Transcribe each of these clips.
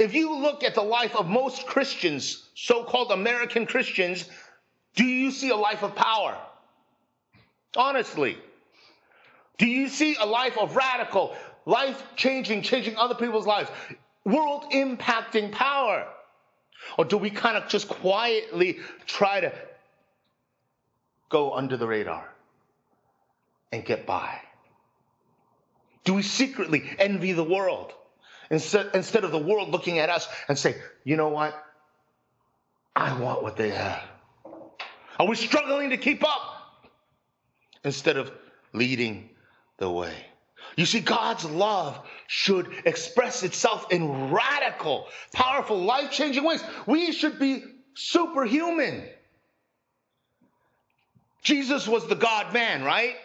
if you look at the life of most Christians, so called American Christians, do you see a life of power? Honestly. Do you see a life of radical, life changing, changing other people's lives, world impacting power? Or do we kind of just quietly try to go under the radar and get by? Do we secretly envy the world instead, of the world looking at us and say, you know what? I want what they have. Are we struggling to keep up instead of leading the way? You see, God's love should express itself in radical, powerful, life changing ways. We should be superhuman. Jesus was the God man, right?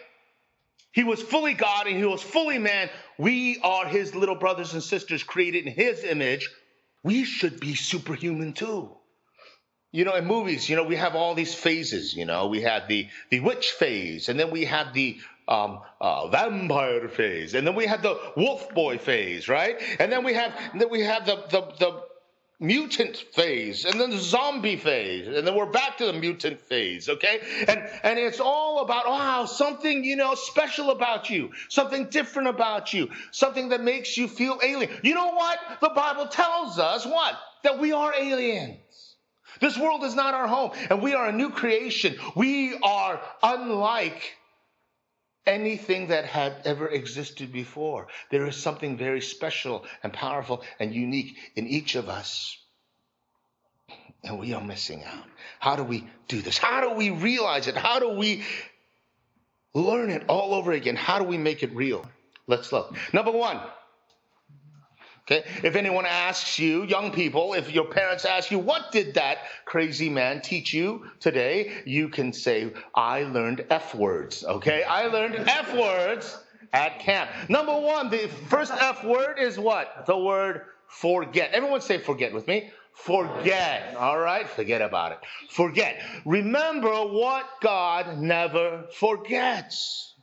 He was fully God and he was fully man. We are his little brothers and sisters created in his image. We should be superhuman too. You know, in movies, you know, we have all these phases. You know, we have the the witch phase, and then we have the um, uh, vampire phase, and then we have the wolf boy phase, right? And then we have then we have the the, the mutant phase and then the zombie phase and then we're back to the mutant phase okay? And and it's all about wow something you know special about you something different about you something that makes you feel alien. You know what? The bible tells us what? That we are aliens. This world is not our home and we are a new creation. We are unlike anything that had ever existed before. There is something very special and powerful and unique in each of us. And we are missing out. How do we do this? How do we realize it? How do we learn it all over again? How do we make it real? Let's look. Number one, Okay? If anyone asks you, young people, if your parents ask you, what did that crazy man teach you today? You can say, I learned F words. Okay? I learned F words at camp. Number one, the first F word is what? The word forget. Everyone say forget with me. Forget. All right? Forget about it. Forget. Remember what God never forgets.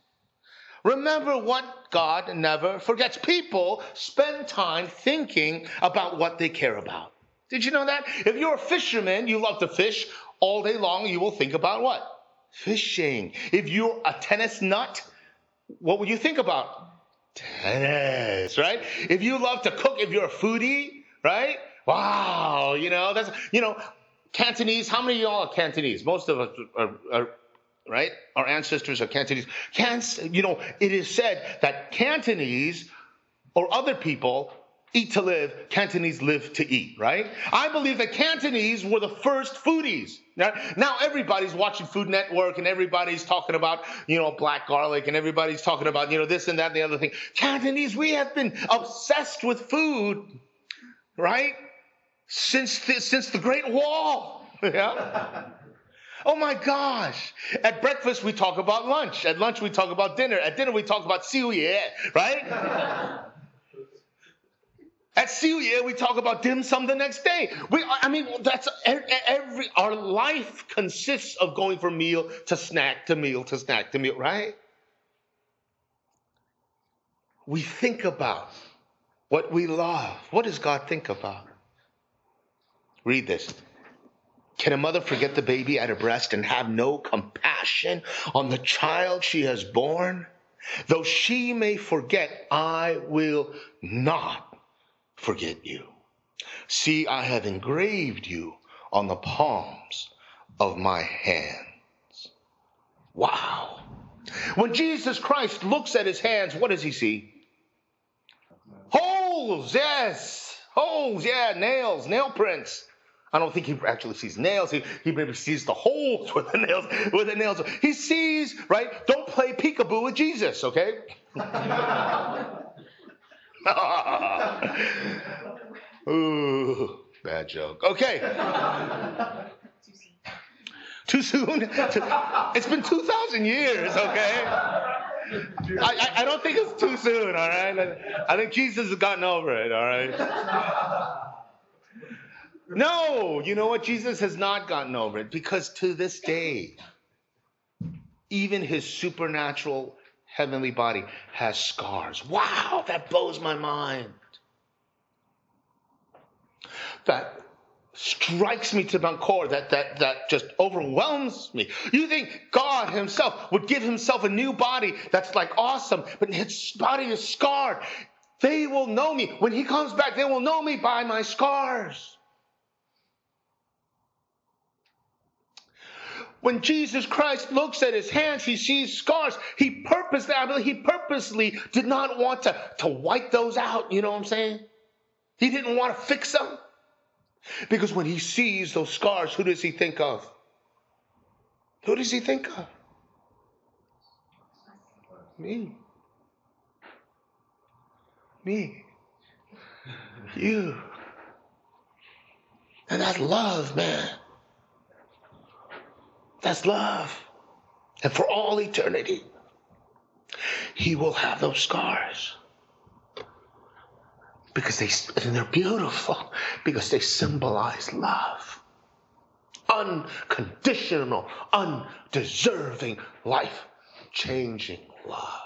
Remember what God never forgets. People spend time thinking about what they care about. Did you know that? If you're a fisherman, you love to fish all day long, you will think about what? Fishing. If you're a tennis nut, what would you think about? Tennis, right? If you love to cook, if you're a foodie, right? Wow, you know, that's, you know, Cantonese, how many of y'all are Cantonese? Most of us are, are right? Our ancestors are Cantonese. Can, you know, it is said that Cantonese or other people eat to live, Cantonese live to eat, right? I believe that Cantonese were the first foodies. Now, now everybody's watching Food Network and everybody's talking about, you know, black garlic and everybody's talking about, you know, this and that and the other thing. Cantonese, we have been obsessed with food, right? Since the, since the Great Wall. Yeah. Oh my gosh. At breakfast, we talk about lunch. At lunch, we talk about dinner. At dinner, we talk about yeah, right? At yeah, we talk about dim sum the next day. We, I mean, that's every, our life consists of going from meal to snack to meal to snack to meal, right? We think about what we love. What does God think about? Read this. Can a mother forget the baby at her breast and have no compassion on the child she has born? Though she may forget, I will not forget you. See, I have engraved you on the palms of my hands. Wow. When Jesus Christ looks at his hands, what does he see? Holes, yes. Holes, yeah, nails, nail prints. I don't think he actually sees nails. He, he maybe sees the holes with the nails. With the nails, he sees right. Don't play peekaboo with Jesus, okay? Ooh, bad joke. Okay. Too soon? It's been 2,000 years, okay? I, I, I, don't think it's too soon, all right? I think Jesus has gotten over it, all right? No, you know what? Jesus has not gotten over it because to this day, even his supernatural heavenly body has scars. Wow, that blows my mind. that strikes me to my core, that, that, that just overwhelms me. You think God Himself would give Himself a new body that's like awesome, but His body is scarred. They will know me. When He comes back, they will know me by my scars. When Jesus Christ looks at his hands, he sees scars. He purposely, he purposely did not want to, to wipe those out. You know what I'm saying? He didn't want to fix them. Because when he sees those scars, who does he think of? Who does he think of? Me. Me. You. And that's love, man. That's love. And for all eternity, he will have those scars. Because they and they're beautiful. Because they symbolize love. Unconditional undeserving life changing love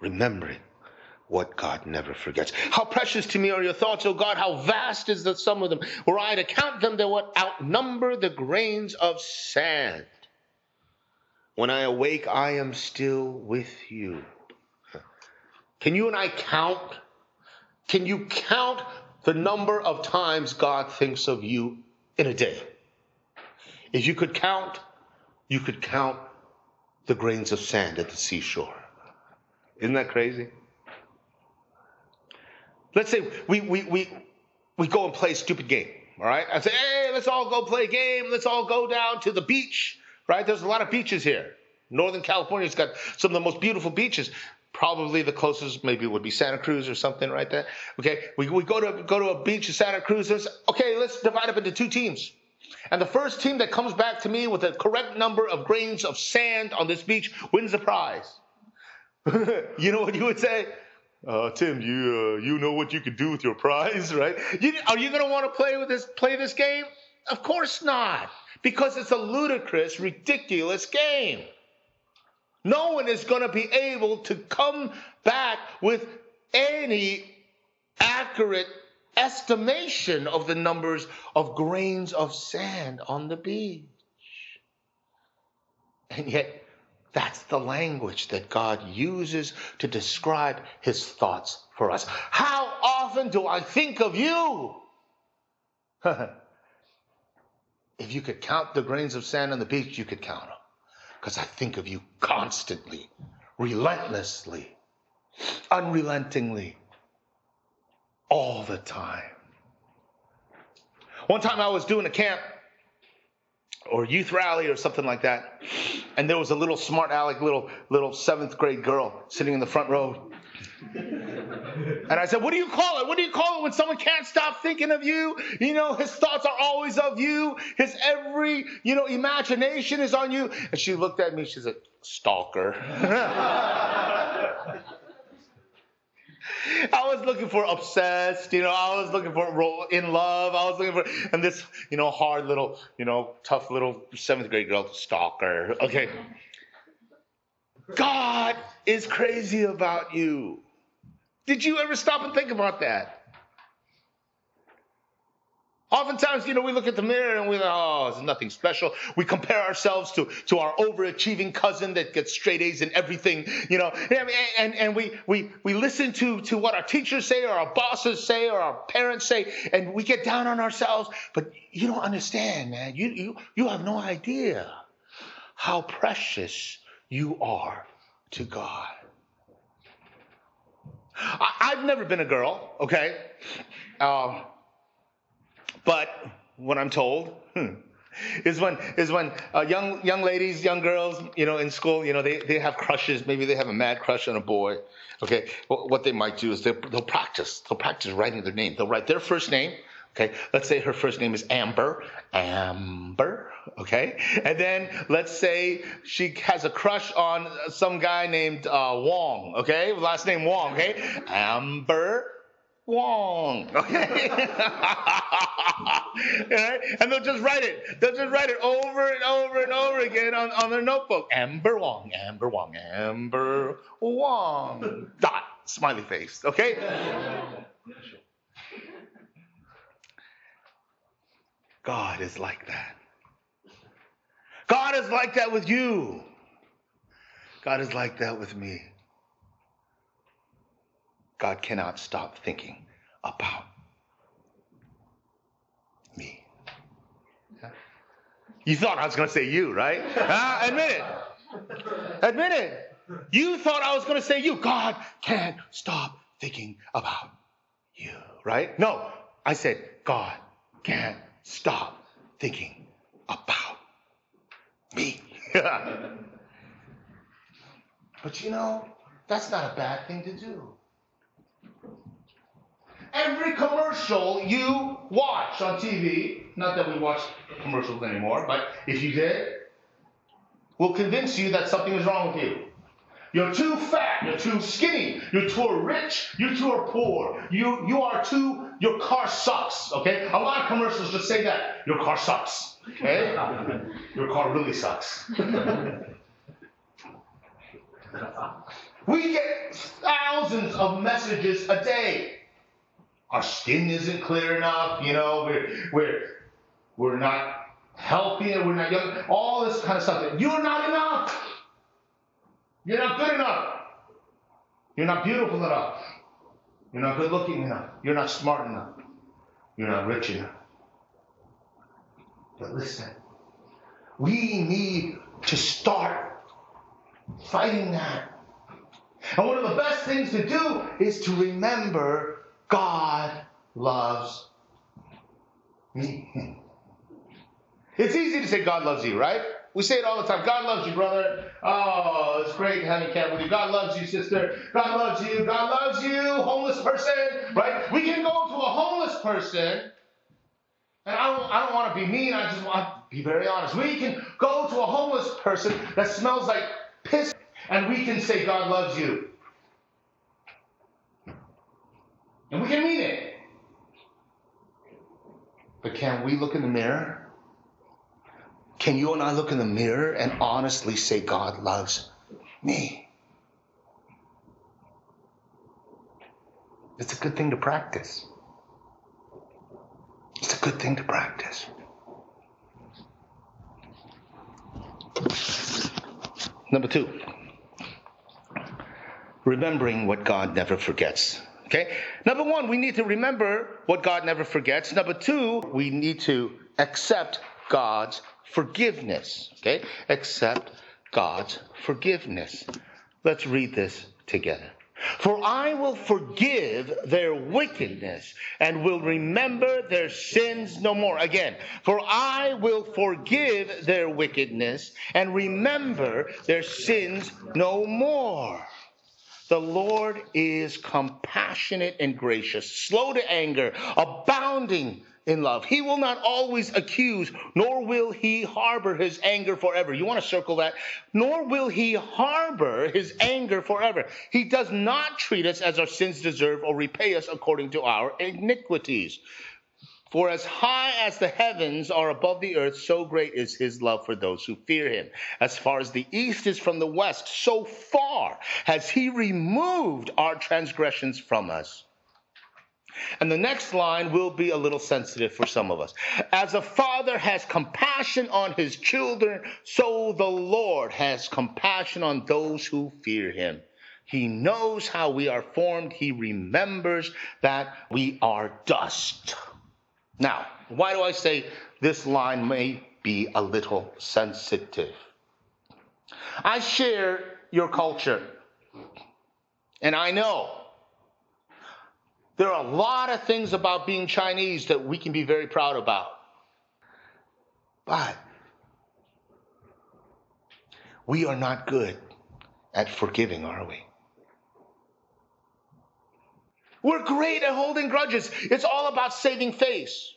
remembering what God never forgets. How precious to me are your thoughts, O God. How vast is the sum of them. Were I to count them, they would outnumber the grains of sand. When I awake, I am still with you. Can you and I count? Can you count the number of times God thinks of you in a day? If you could count, you could count the grains of sand at the seashore. Isn't that crazy? Let's say we, we, we, we go and play a stupid game, all right? I say, hey, let's all go play a game. Let's all go down to the beach, right? There's a lot of beaches here. Northern California's got some of the most beautiful beaches. Probably the closest maybe would be Santa Cruz or something right there. Okay, we, we go to go to a beach in Santa Cruz. And okay, let's divide up into two teams. And the first team that comes back to me with the correct number of grains of sand on this beach wins the prize. you know what you would say? Uh, Tim, you uh, you know what you could do with your prize, right? You, are you going to want to play with this play this game? Of course not, because it's a ludicrous, ridiculous game. No one is going to be able to come back with any accurate estimation of the numbers of grains of sand on the beach. And yet, that's the language that God uses to describe his thoughts for us. How often do I think of you? if you could count the grains of sand on the beach, you could count them because I think of you constantly, relentlessly, unrelentingly, all the time. One time I was doing a camp or youth rally or something like that, and there was a little smart aleck, little little seventh grade girl sitting in the front row and I said, What do you call it? What do you call it when someone can't stop thinking of you? You know, his thoughts are always of you. His every, you know, imagination is on you. And she looked at me, she said, Stalker. I was looking for obsessed, you know, I was looking for in love. I was looking for, and this, you know, hard little, you know, tough little seventh grade girl, stalker. Okay. God is crazy about you. Did you ever stop and think about that? Oftentimes, you know, we look at the mirror and we're like, oh, it's nothing special. We compare ourselves to, to our overachieving cousin that gets straight A's in everything, you know, and, and, and we, we, we listen to, to what our teachers say or our bosses say or our parents say, and we get down on ourselves. But you don't understand, man. You, you, you have no idea how precious you are to God. I, have never been a girl, okay? Uh, but what I'm told hmm, is when is when uh, young young ladies, young girls, you know, in school, you know, they, they have crushes. Maybe they have a mad crush on a boy. Okay, well, what they might do is they'll practice. They'll practice writing their name. They'll write their first name. Okay, let's say her first name is Amber. Amber okay? And then let's say she has a crush on some guy named uh, Wong, okay? Last name Wong, okay? Amber Wong, okay? right? And they'll just write it. They'll just write it over and over and over again on, on their notebook. Amber Wong, Amber Wong, Amber Wong. Dot Smiley face, okay? God is like that. God is like that with you. God is like that with me. God cannot stop thinking about me. You thought I was going to say you, right? uh, admit it. Admit it. You thought I was going to say you. God can't stop thinking about you, right? No, I said God can't stop thinking about me. but you know, that's not a bad thing to do. Every commercial you watch on TV, not that we watch commercials anymore, but if you did, will convince you that something is wrong with you. You're too fat, you're too skinny, you're too rich, you're too poor, you, you are too, your car sucks, okay? A lot of commercials just say that. Your car sucks, okay? Your car really sucks. we get thousands of messages a day our skin isn't clear enough, you know, we're, we're, we're not healthy, and we're not young, all this kind of stuff. You're not enough. You're not good enough. You're not beautiful enough. You're not good looking enough. You're not smart enough. You're not rich enough. But listen, we need to start fighting that. And one of the best things to do is to remember God loves me. It's easy to say God loves you, right? We say it all the time. God loves you, brother. Oh, it's great having camp with you. God loves you, sister. God loves you. God loves you, homeless person. Right? We can go to a homeless person, and I don't, I don't want to be mean. I just want to be very honest. We can go to a homeless person that smells like piss, and we can say God loves you. And we can mean it. But can we look in the mirror? Can you and I look in the mirror and honestly say, God loves me? It's a good thing to practice. It's a good thing to practice. Number two, remembering what God never forgets. Okay? Number one, we need to remember what God never forgets. Number two, we need to accept God's forgiveness. Okay? Accept God's forgiveness. Let's read this together. For I will forgive their wickedness and will remember their sins no more. Again, for I will forgive their wickedness and remember their sins no more. The Lord is compassionate and gracious, slow to anger, abounding in love. He will not always accuse, nor will he harbor his anger forever. You want to circle that? Nor will he harbor his anger forever. He does not treat us as our sins deserve or repay us according to our iniquities. For as high as the heavens are above the earth, so great is his love for those who fear him. As far as the east is from the west, so far has he removed our transgressions from us. And the next line will be a little sensitive for some of us. As a father has compassion on his children, so the Lord has compassion on those who fear him. He knows how we are formed. He remembers that we are dust. Now, why do I say this line may be a little sensitive? I share your culture, and I know there are a lot of things about being Chinese that we can be very proud about. But we are not good at forgiving, are we? We're great at holding grudges. It's all about saving face.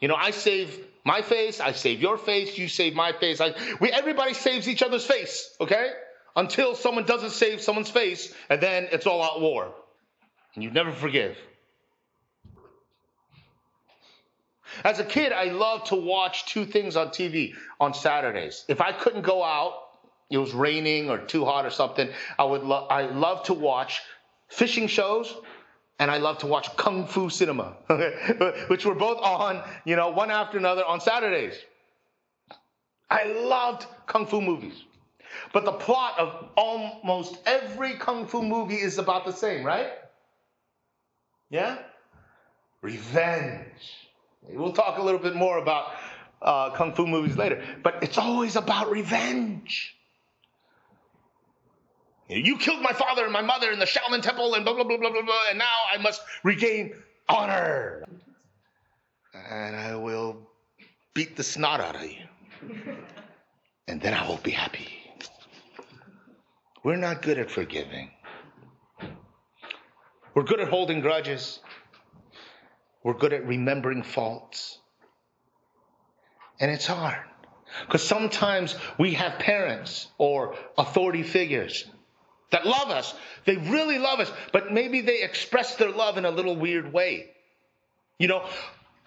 You know, I save my face, I save your face, you save my face. I, we, everybody saves each other's face, okay? Until someone doesn't save someone's face, and then it's all out war. And you never forgive. As a kid, I loved to watch two things on TV on Saturdays. If I couldn't go out it was raining or too hot or something, I would lo- I love to watch fishing shows and I love to watch kung fu cinema, which were both on, you know, one after another on Saturdays. I loved kung fu movies. But the plot of almost every kung fu movie is about the same, right? Yeah? Revenge. We'll talk a little bit more about uh, kung fu movies later, but it's always about revenge. You killed my father and my mother in the Shaolin Temple and blah, blah, blah, blah, blah, blah, and now I must regain honor. And I will beat the snot out of you. And then I will be happy. We're not good at forgiving. We're good at holding grudges. We're good at remembering faults. And it's hard. Because sometimes we have parents or authority figures that love us. They really love us, but maybe they express their love in a little weird way. You know,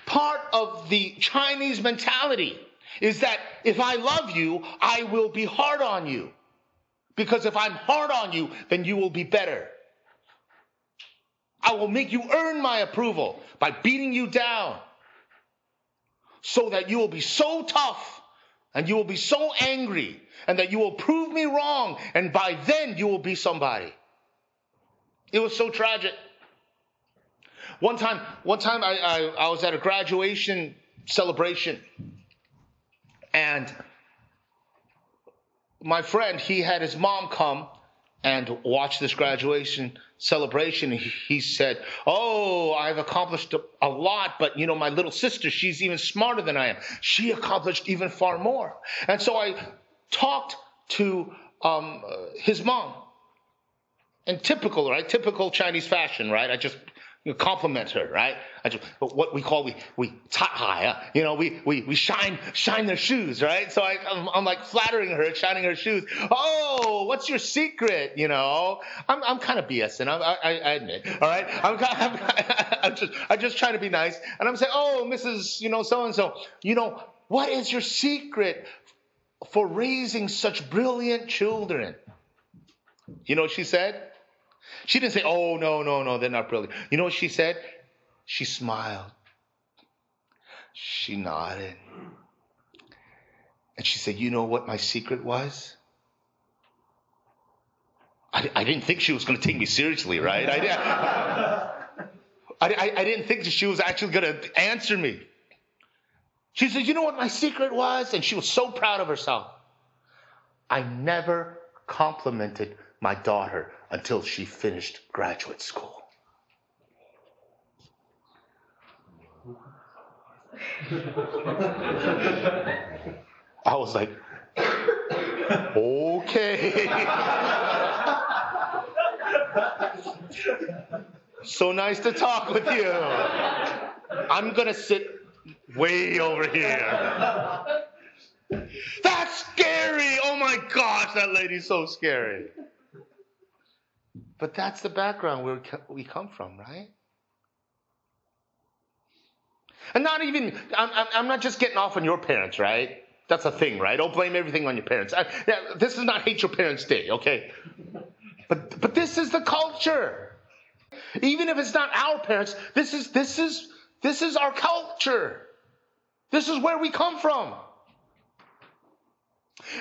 part of the Chinese mentality is that if I love you, I will be hard on you. Because if I'm hard on you, then you will be better. I will make you earn my approval by beating you down so that you will be so tough and you will be so angry and that you will prove me wrong and by then you will be somebody. It was so tragic. One time, one time I, I, I was at a graduation celebration and my friend, he had his mom come and watch this graduation celebration. He said, Oh, I've accomplished a lot, but you know, my little sister, she's even smarter than I am. She accomplished even far more. And so I talked to um, his mom. And typical, right? Typical Chinese fashion, right? I just you compliment her, right? Just, what we call we we high, you know, we we we shine shine their shoes, right? So I I'm, I'm, like flattering her, shining her shoes. Oh, what's your secret? You know, I'm I'm kind of BSing. I, I, I admit, all right. I'm, I'm, I'm just I'm just trying to be nice, and I'm saying, oh, Mrs. You know, so and so, you know, what is your secret for raising such brilliant children? You know she said? She didn't say, oh, no, no, no, they're not brilliant. You know what she said? She smiled. She nodded. And she said, you know what my secret was? I, I didn't think she was going to take me seriously, right? I, I, I, I didn't think that she was actually going to answer me. She said, You know what my secret was? And she was so proud of herself. I never complimented my daughter until she finished graduate school. I was like, okay. so nice to talk with you. I'm going to sit way over here. That's scary. Oh my gosh, that lady's so scary. But that's the background where we come from, right? And not even, I'm, I'm not just getting off on your parents, right? That's a thing, right? Don't blame everything on your parents. I, this is not Hate Your Parents Day, okay? But, but this is the culture. Even if it's not our parents, this is, this is, this is our culture. This is where we come from.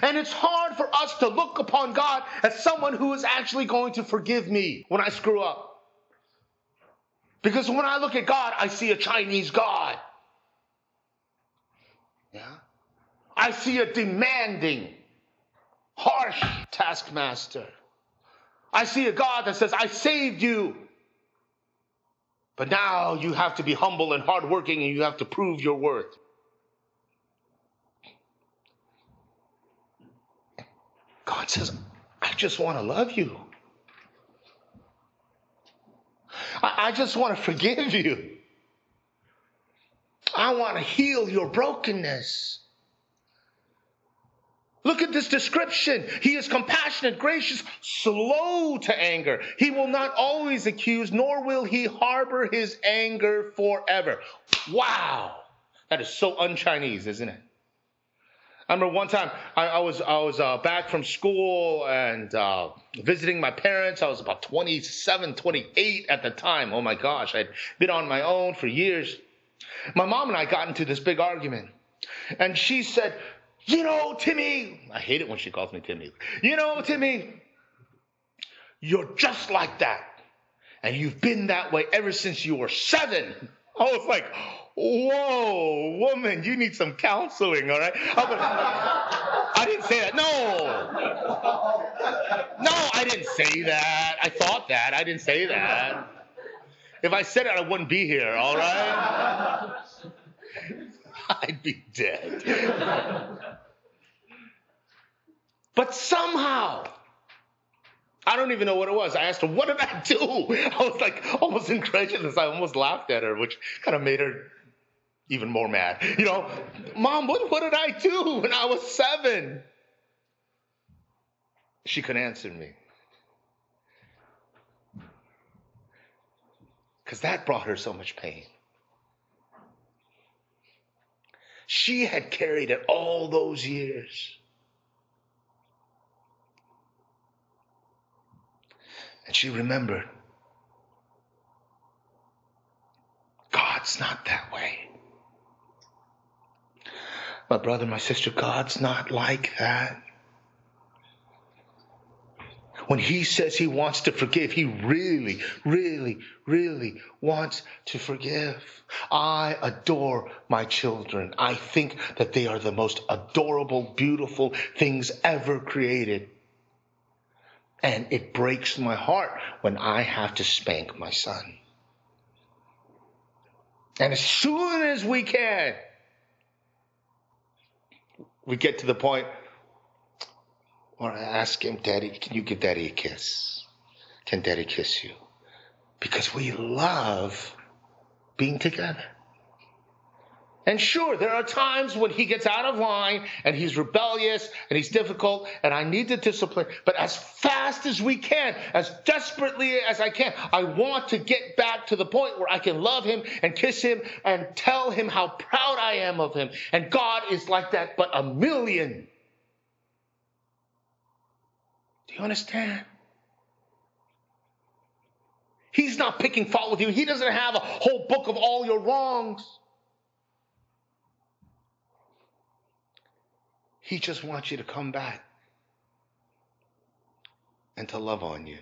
And it's hard for us to look upon God as someone who is actually going to forgive me when I screw up. Because when I look at God, I see a Chinese God. Yeah? I see a demanding, harsh taskmaster. I see a God that says, I saved you. But now you have to be humble and hardworking and you have to prove your worth. God says, I just want to love you. I, I just want to forgive you. I want to heal your brokenness. Look at this description. He is compassionate, gracious, slow to anger. He will not always accuse, nor will he harbor his anger forever. Wow. That is so un Chinese, isn't it? I remember one time I, I was I was uh, back from school and uh, visiting my parents. I was about 27, 28 at the time. Oh my gosh, I'd been on my own for years. My mom and I got into this big argument, and she said, "You know, Timmy, I hate it when she calls me Timmy. You know, Timmy, you're just like that, and you've been that way ever since you were seven. I was like, whoa, woman, you need some counseling, all right? I didn't say that. No. No, I didn't say that. I thought that. I didn't say that. If I said it, I wouldn't be here, all right? I'd be dead. But somehow, I don't even know what it was. I asked her, What did I do? I was like almost incredulous. I almost laughed at her, which kind of made her even more mad. You know, Mom, what, what did I do when I was seven? She couldn't answer me. Because that brought her so much pain. She had carried it all those years. And she remembered God's not that way. My brother, my sister, God's not like that. When he says he wants to forgive, he really, really, really wants to forgive. I adore my children. I think that they are the most adorable, beautiful things ever created. And it breaks my heart when I have to spank my son. And as soon as we can, we get to the point where I ask him, Daddy, can you give Daddy a kiss? Can Daddy kiss you? Because we love being together. And sure, there are times when he gets out of line and he's rebellious and he's difficult and I need to discipline. But as fast as we can, as desperately as I can, I want to get back to the point where I can love him and kiss him and tell him how proud I am of him. And God is like that, but a million. Do you understand? He's not picking fault with you. He doesn't have a whole book of all your wrongs. He just wants you to come back and to love on you.